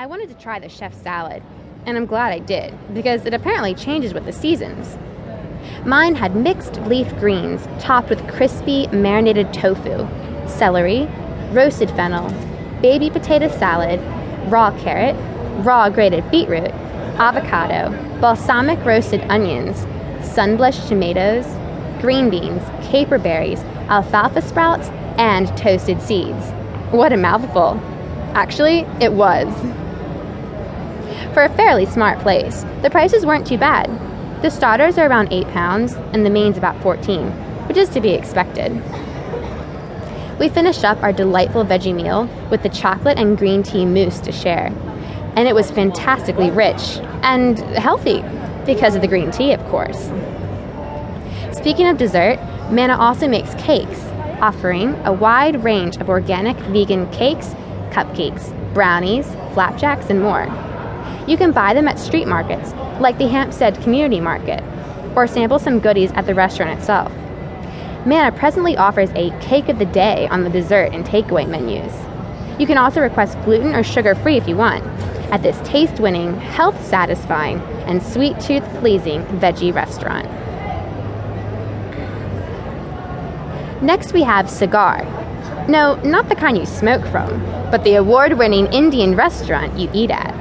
I wanted to try the chef's salad, and I'm glad I did, because it apparently changes with the seasons. Mine had mixed leaf greens topped with crispy marinated tofu, celery, roasted fennel, baby potato salad, raw carrot, raw grated beetroot, avocado, balsamic roasted onions, sunblush tomatoes, green beans, caper berries, alfalfa sprouts, and toasted seeds. What a mouthful! Actually, it was. For a fairly smart place, the prices weren't too bad. The starters are around 8 pounds, and the mains about 14, which is to be expected. We finished up our delightful veggie meal with the chocolate and green tea mousse to share. And it was fantastically rich and healthy because of the green tea, of course. Speaking of dessert, Manna also makes cakes, offering a wide range of organic vegan cakes, cupcakes, brownies, flapjacks, and more. You can buy them at street markets, like the Hampstead Community Market, or sample some goodies at the restaurant itself. Manna presently offers a cake of the day on the dessert and takeaway menus. You can also request gluten or sugar free if you want at this taste winning, health satisfying, and sweet tooth pleasing veggie restaurant. Next, we have Sagar. No, not the kind you smoke from, but the award winning Indian restaurant you eat at.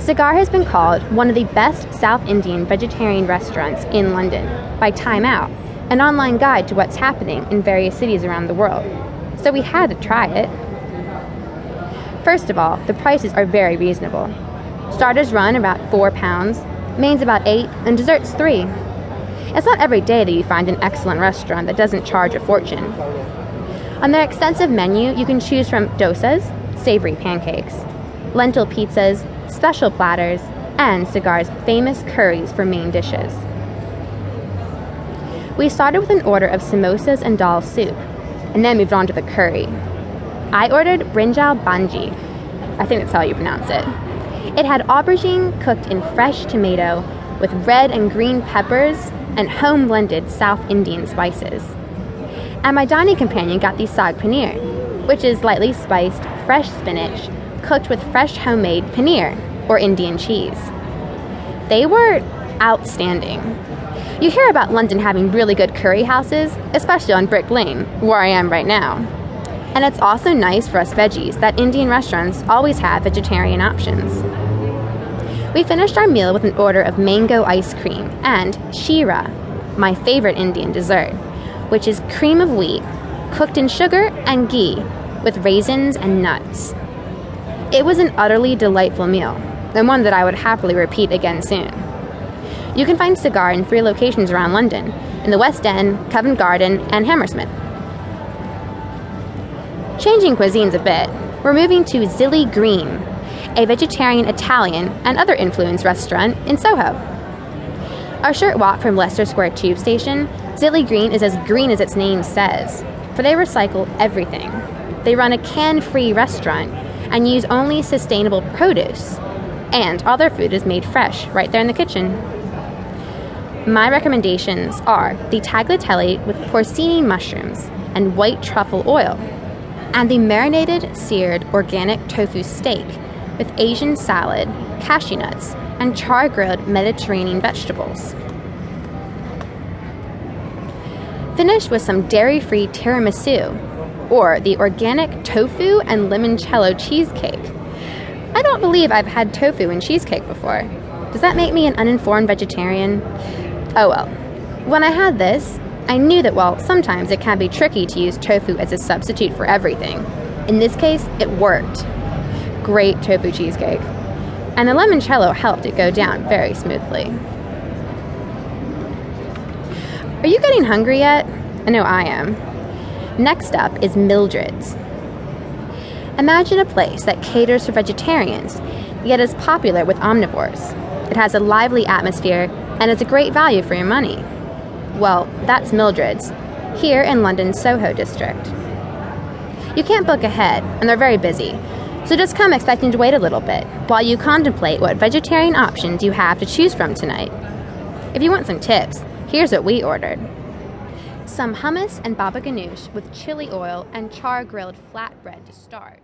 Sagar has been called one of the best South Indian vegetarian restaurants in London by Time Out, an online guide to what's happening in various cities around the world. So we had to try it. First of all, the prices are very reasonable. Starters run about four pounds, mains about eight, and desserts three. It's not every day that you find an excellent restaurant that doesn't charge a fortune. On their extensive menu, you can choose from dosas, savory pancakes, lentil pizzas, special platters, and Sagar's famous curries for main dishes. We started with an order of samosas and dal soup, and then moved on to the curry. I ordered brinjal bhanji. I think that's how you pronounce it. It had aubergine cooked in fresh tomato with red and green peppers and home blended South Indian spices. And my dining companion got the saag paneer, which is lightly spiced, fresh spinach cooked with fresh homemade paneer, or Indian cheese. They were outstanding. You hear about London having really good curry houses, especially on Brick Lane, where I am right now. And it's also nice for us veggies that Indian restaurants always have vegetarian options. We finished our meal with an order of mango ice cream and sheera, my favorite Indian dessert, which is cream of wheat cooked in sugar and ghee with raisins and nuts. It was an utterly delightful meal, and one that I would happily repeat again soon. You can find Sagar in three locations around London in the West End, Covent Garden, and Hammersmith. Changing cuisines a bit, we're moving to Zilli Green, a vegetarian Italian and other influenced restaurant in Soho. Our short walk from Leicester Square Tube Station, Zilli Green is as green as its name says, for they recycle everything. They run a can free restaurant and use only sustainable produce, and all their food is made fresh right there in the kitchen. My recommendations are the tagliatelle with porcini mushrooms and white truffle oil, and the marinated, seared organic tofu steak with Asian salad, cashew nuts, and char grilled Mediterranean vegetables. Finish with some dairy free tiramisu, or the organic tofu and limoncello cheesecake. I don't believe I've had tofu and cheesecake before. Does that make me an uninformed vegetarian? Oh well. When I had this, I knew that while sometimes it can be tricky to use tofu as a substitute for everything, in this case, it worked great tofu cheesecake. And the limoncello helped it go down very smoothly. Are you getting hungry yet? I know I am. Next up is Mildred's. Imagine a place that caters for vegetarians, yet is popular with omnivores. It has a lively atmosphere and is a great value for your money. Well, that's Mildred's, here in London's Soho district. You can't book ahead, and they're very busy, so just come expecting to wait a little bit while you contemplate what vegetarian options you have to choose from tonight. If you want some tips, here's what we ordered some hummus and baba ganoush with chili oil and char grilled flatbread to start.